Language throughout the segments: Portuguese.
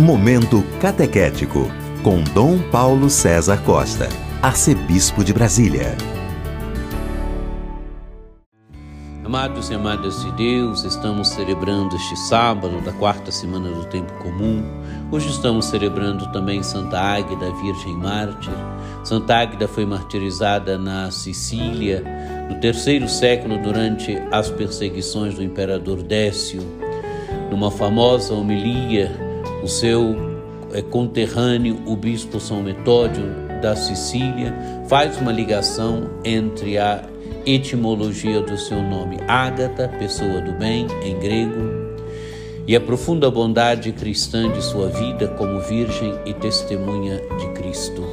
Momento Catequético, com Dom Paulo César Costa, Arcebispo de Brasília. Amados e amadas de Deus, estamos celebrando este sábado da quarta semana do tempo comum. Hoje estamos celebrando também Santa Águida, Virgem Mártir. Santa Águida foi martirizada na Sicília no terceiro século durante as perseguições do imperador Décio. Numa famosa homilia, o seu é, conterrâneo, o bispo São Metódio da Sicília, faz uma ligação entre a etimologia do seu nome, Ágata, pessoa do bem, em grego, e a profunda bondade cristã de sua vida como virgem e testemunha de Cristo.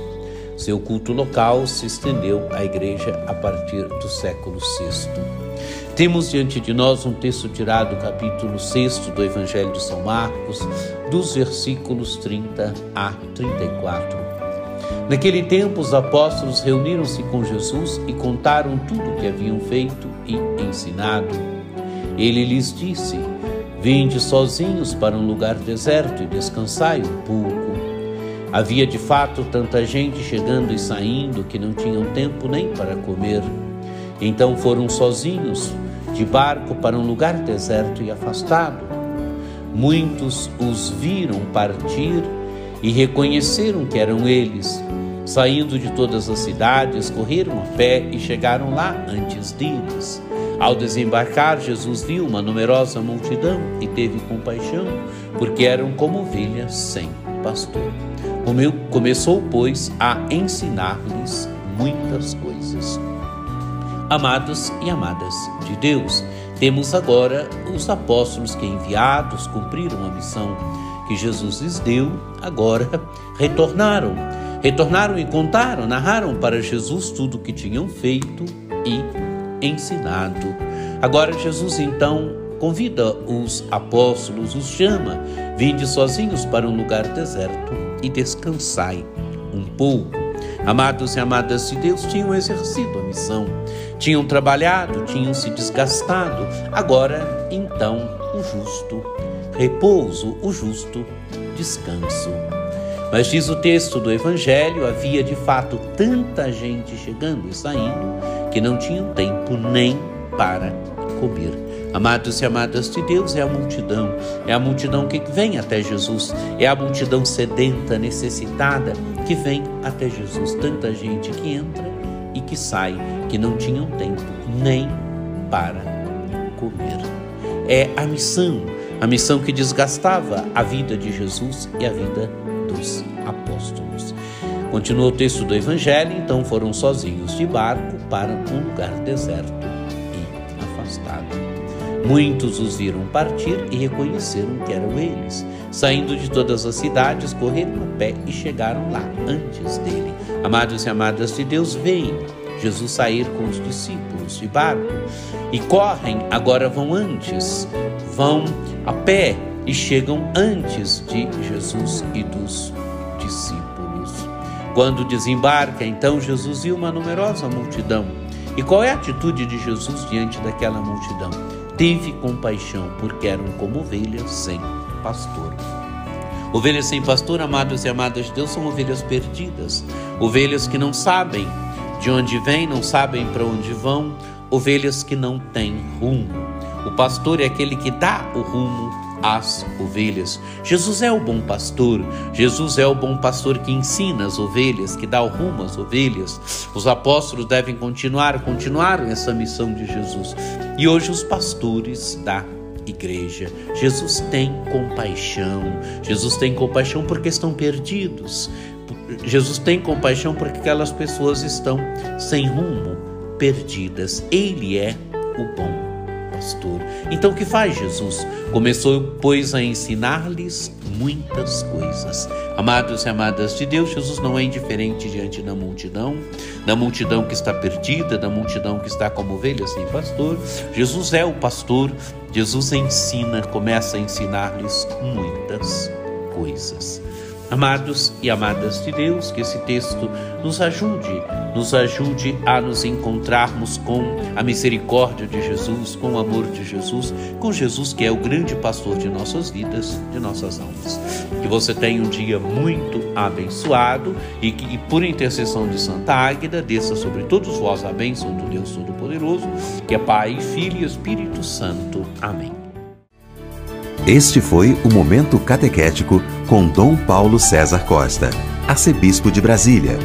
Seu culto local se estendeu à igreja a partir do século VI. Temos diante de nós um texto tirado do capítulo 6 do Evangelho de São Marcos, dos versículos 30 a 34. Naquele tempo, os apóstolos reuniram-se com Jesus e contaram tudo o que haviam feito e ensinado. Ele lhes disse: Vinde sozinhos para um lugar deserto e descansai um pouco. Havia de fato tanta gente chegando e saindo que não tinham tempo nem para comer. Então foram sozinhos de barco para um lugar deserto e afastado. Muitos os viram partir e reconheceram que eram eles. Saindo de todas as cidades, correram a pé e chegaram lá antes deles. Ao desembarcar, Jesus viu uma numerosa multidão e teve compaixão, porque eram como ovelhas sem pastor. Começou, pois, a ensinar-lhes muitas coisas. Amados e amadas de Deus, temos agora os apóstolos que, enviados, cumpriram a missão que Jesus lhes deu, agora retornaram. Retornaram e contaram, narraram para Jesus tudo o que tinham feito e ensinado. Agora, Jesus então convida os apóstolos, os chama, vinde sozinhos para um lugar deserto e descansai um pouco. Amados e amadas de Deus tinham exercido a missão tinham trabalhado, tinham se desgastado. Agora, então, o justo repouso, o justo descanso. Mas diz o texto do Evangelho: havia de fato tanta gente chegando e saindo que não tinham tempo nem para comer. Amados e amadas de Deus, é a multidão, é a multidão que vem até Jesus, é a multidão sedenta, necessitada, que vem até Jesus. Tanta gente que entra e que sai, que não tinham tempo nem para comer. É a missão, a missão que desgastava a vida de Jesus e a vida dos apóstolos. Continua o texto do Evangelho, então foram sozinhos de barco para um lugar deserto. Muitos os viram partir e reconheceram que eram eles. Saindo de todas as cidades, correram a pé e chegaram lá antes dele. Amados e amadas de Deus, veem Jesus sair com os discípulos de barco e correm, agora vão antes, vão a pé e chegam antes de Jesus e dos discípulos. Quando desembarca, então Jesus viu uma numerosa multidão. E qual é a atitude de Jesus diante daquela multidão? Teve compaixão, porque eram como ovelhas sem pastor. Ovelhas sem pastor, amados e amadas de Deus, são ovelhas perdidas, ovelhas que não sabem de onde vêm, não sabem para onde vão, ovelhas que não têm rumo. O pastor é aquele que dá o rumo às ovelhas. Jesus é o bom pastor. Jesus é o bom pastor que ensina as ovelhas, que dá o rumo às ovelhas. Os apóstolos devem continuar, continuar essa missão de Jesus. E hoje os pastores da igreja. Jesus tem compaixão. Jesus tem compaixão porque estão perdidos. Jesus tem compaixão porque aquelas pessoas estão sem rumo, perdidas. Ele é o bom pastor. Então o que faz Jesus? Começou, pois, a ensinar-lhes muitas coisas. Amados e amadas de Deus, Jesus não é indiferente diante da multidão, da multidão que está perdida, da multidão que está como ovelha sem pastor. Jesus é o pastor, Jesus ensina, começa a ensinar-lhes muitas coisas. Amados e amadas de Deus, que esse texto nos ajude, nos ajude a nos encontrarmos com a misericórdia de Jesus, com o amor de Jesus, com Jesus que é o grande pastor de nossas vidas, de nossas almas. Que você tenha um dia muito abençoado e que, e por intercessão de Santa Águida, desça sobre todos vós a bênção do Deus Todo-Poderoso, que é Pai, Filho e Espírito Santo. Amém. Este foi o Momento Catequético com Dom Paulo César Costa, arcebispo de Brasília.